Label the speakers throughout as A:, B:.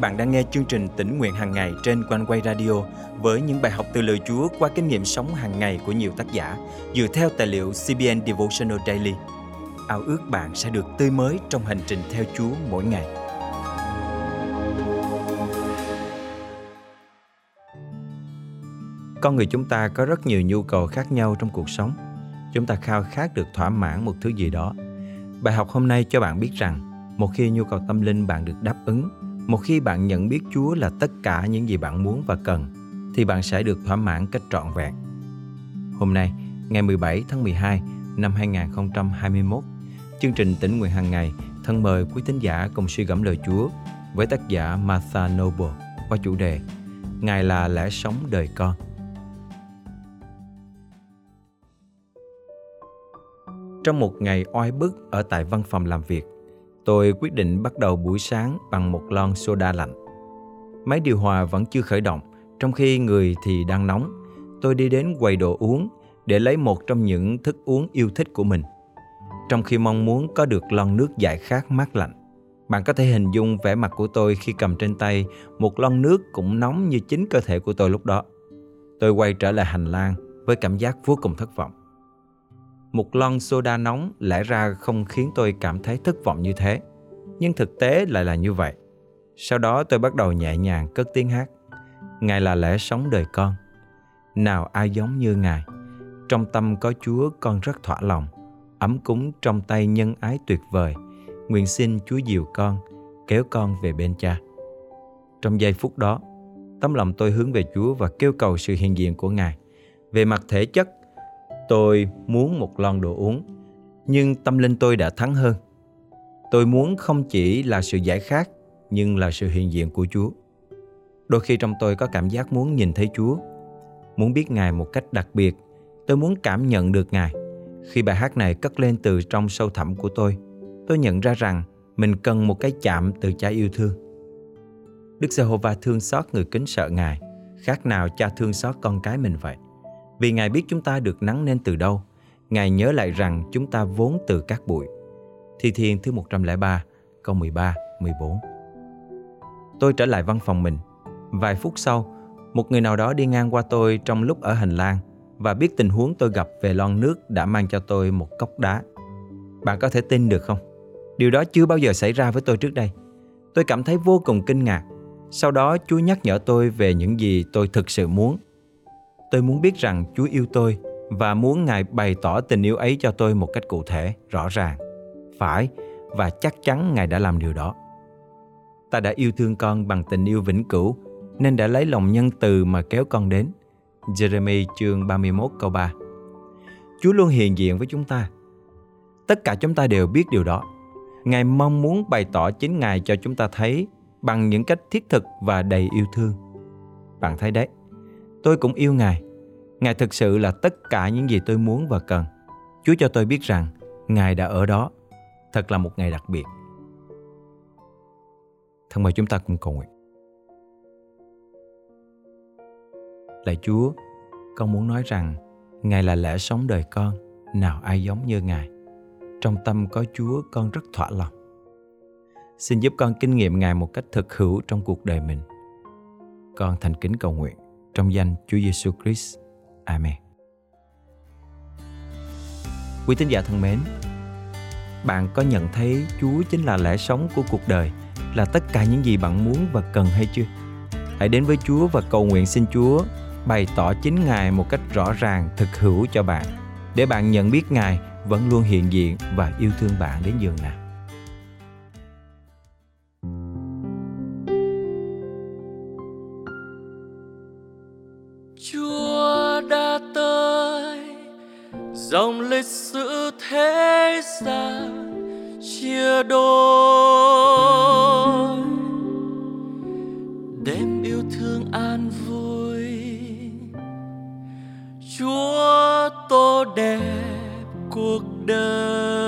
A: bạn đang nghe chương trình tỉnh nguyện hàng ngày trên quanh quay radio với những bài học từ lời Chúa qua kinh nghiệm sống hàng ngày của nhiều tác giả dựa theo tài liệu CBN Devotional Daily. Ao ước bạn sẽ được tươi mới trong hành trình theo Chúa mỗi ngày. Con người chúng ta có rất nhiều nhu cầu khác nhau trong cuộc sống. Chúng ta khao khát được thỏa mãn một thứ gì đó. Bài học hôm nay cho bạn biết rằng, một khi nhu cầu tâm linh bạn được đáp ứng một khi bạn nhận biết Chúa là tất cả những gì bạn muốn và cần, thì bạn sẽ được thỏa mãn cách trọn vẹn. Hôm nay, ngày 17 tháng 12 năm 2021, chương trình tỉnh nguyện hàng ngày thân mời quý tín giả cùng suy gẫm lời Chúa với tác giả Martha Noble qua chủ đề Ngài là lẽ sống đời con. Trong một ngày oai bức ở tại văn phòng làm việc, Tôi quyết định bắt đầu buổi sáng bằng một lon soda lạnh. Máy điều hòa vẫn chưa khởi động, trong khi người thì đang nóng. Tôi đi đến quầy đồ uống để lấy một trong những thức uống yêu thích của mình. Trong khi mong muốn có được lon nước giải khát mát lạnh. Bạn có thể hình dung vẻ mặt của tôi khi cầm trên tay một lon nước cũng nóng như chính cơ thể của tôi lúc đó. Tôi quay trở lại hành lang với cảm giác vô cùng thất vọng. Một lon soda nóng lẽ ra không khiến tôi cảm thấy thất vọng như thế. Nhưng thực tế lại là như vậy. Sau đó tôi bắt đầu nhẹ nhàng cất tiếng hát. Ngài là lẽ sống đời con. Nào ai giống như Ngài. Trong tâm có Chúa con rất thỏa lòng. Ấm cúng trong tay nhân ái tuyệt vời. Nguyện xin Chúa dìu con, kéo con về bên cha. Trong giây phút đó, tấm lòng tôi hướng về Chúa và kêu cầu sự hiện diện của Ngài. Về mặt thể chất, Tôi muốn một lon đồ uống, nhưng tâm linh tôi đã thắng hơn. Tôi muốn không chỉ là sự giải khát, nhưng là sự hiện diện của Chúa. Đôi khi trong tôi có cảm giác muốn nhìn thấy Chúa, muốn biết Ngài một cách đặc biệt. Tôi muốn cảm nhận được Ngài. Khi bài hát này cất lên từ trong sâu thẳm của tôi, tôi nhận ra rằng mình cần một cái chạm từ cha yêu thương. Đức Giê-hô-va thương xót người kính sợ Ngài, khác nào cha thương xót con cái mình vậy. Vì Ngài biết chúng ta được nắng nên từ đâu, Ngài nhớ lại rằng chúng ta vốn từ các bụi. Thi Thiên thứ 103, câu 13, 14 Tôi trở lại văn phòng mình. Vài phút sau, một người nào đó đi ngang qua tôi trong lúc ở hành lang và biết tình huống tôi gặp về lon nước đã mang cho tôi một cốc đá. Bạn có thể tin được không? Điều đó chưa bao giờ xảy ra với tôi trước đây. Tôi cảm thấy vô cùng kinh ngạc. Sau đó Chúa nhắc nhở tôi về những gì tôi thực sự muốn Tôi muốn biết rằng Chúa yêu tôi và muốn Ngài bày tỏ tình yêu ấy cho tôi một cách cụ thể, rõ ràng. Phải, và chắc chắn Ngài đã làm điều đó. Ta đã yêu thương con bằng tình yêu vĩnh cửu, nên đã lấy lòng nhân từ mà kéo con đến. Jeremy chương 31 câu 3 Chúa luôn hiện diện với chúng ta. Tất cả chúng ta đều biết điều đó. Ngài mong muốn bày tỏ chính Ngài cho chúng ta thấy bằng những cách thiết thực và đầy yêu thương. Bạn thấy đấy, Tôi cũng yêu Ngài. Ngài thực sự là tất cả những gì tôi muốn và cần. Chúa cho tôi biết rằng Ngài đã ở đó. Thật là một ngày đặc biệt. Thân mời chúng ta cùng cầu nguyện. Lạy Chúa, con muốn nói rằng Ngài là lẽ sống đời con, nào ai giống như Ngài. Trong tâm có Chúa con rất thỏa lòng. Xin giúp con kinh nghiệm Ngài một cách thực hữu trong cuộc đời mình. Con thành kính cầu nguyện trong danh Chúa Giêsu Christ. Amen. Quý tín giả thân mến, bạn có nhận thấy Chúa chính là lẽ sống của cuộc đời, là tất cả những gì bạn muốn và cần hay chưa? Hãy đến với Chúa và cầu nguyện xin Chúa bày tỏ chính Ngài một cách rõ ràng, thực hữu cho bạn, để bạn nhận biết Ngài vẫn luôn hiện diện và yêu thương bạn đến giường nào.
B: Dòng lịch sử thế gian chia đôi. Đêm yêu thương an vui, chúa tô đẹp cuộc đời.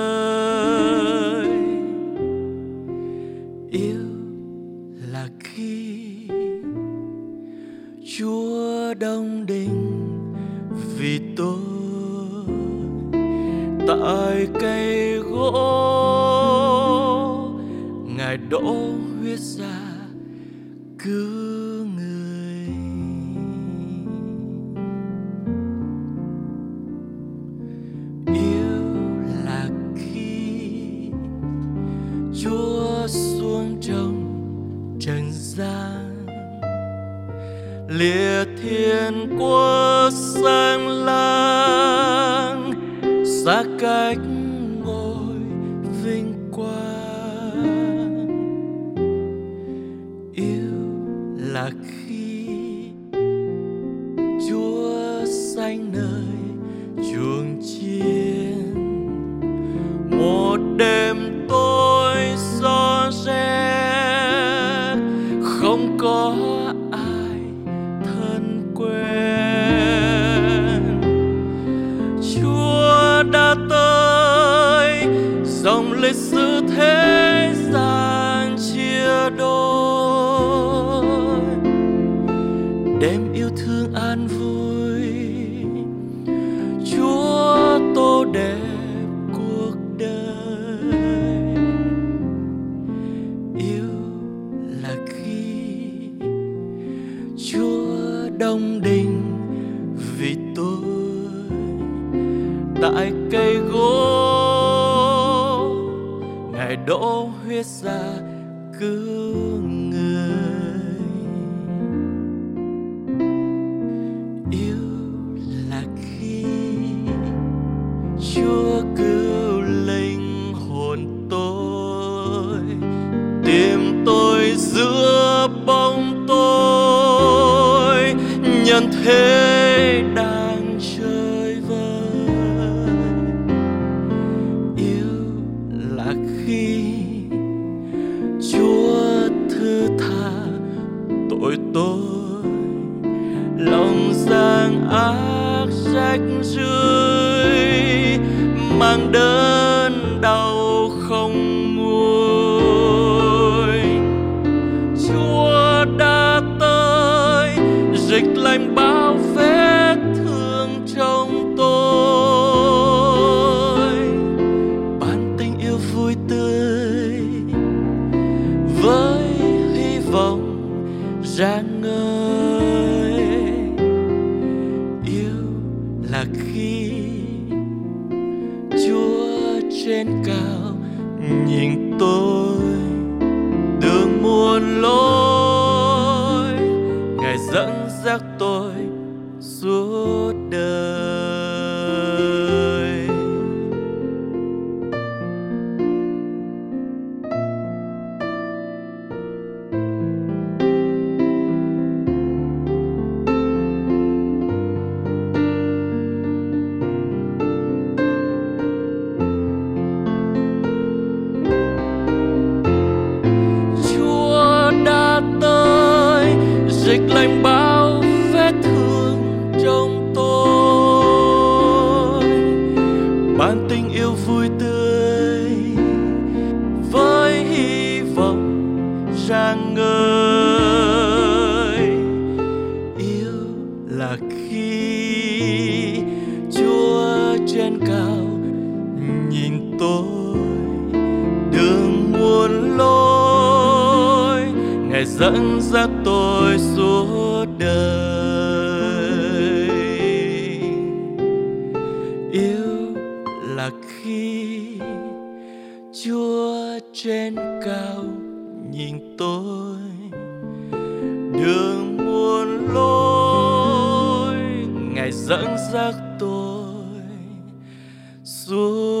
B: đổ huyết ra cứu người. Yêu là khi chúa xuống trong trần gian, lìa thiên quốc sang lang, xa cách đem yêu thương an vui. Chúa tô đẹp cuộc đời. Yêu là khi chúa đông đình vì tôi. Tại cây gỗ, ngài đổ huyết ra cứu người. Giữa bóng tối nhân thế đang chơi vơi. Yêu là khi chúa thứ tha tội tôi, lòng giang ác rách rưới mang đời rạng lành bao vết thương trong tôi. Ban tình yêu vui tươi với hy vọng rạng ngời. Yêu là khi Chúa trên cao nhìn tôi, đường muôn lối, ngài dẫn dắt tôi xuống khi chúa trên cao nhìn tôi đường muôn lối ngài dẫn dắt tôi xuống.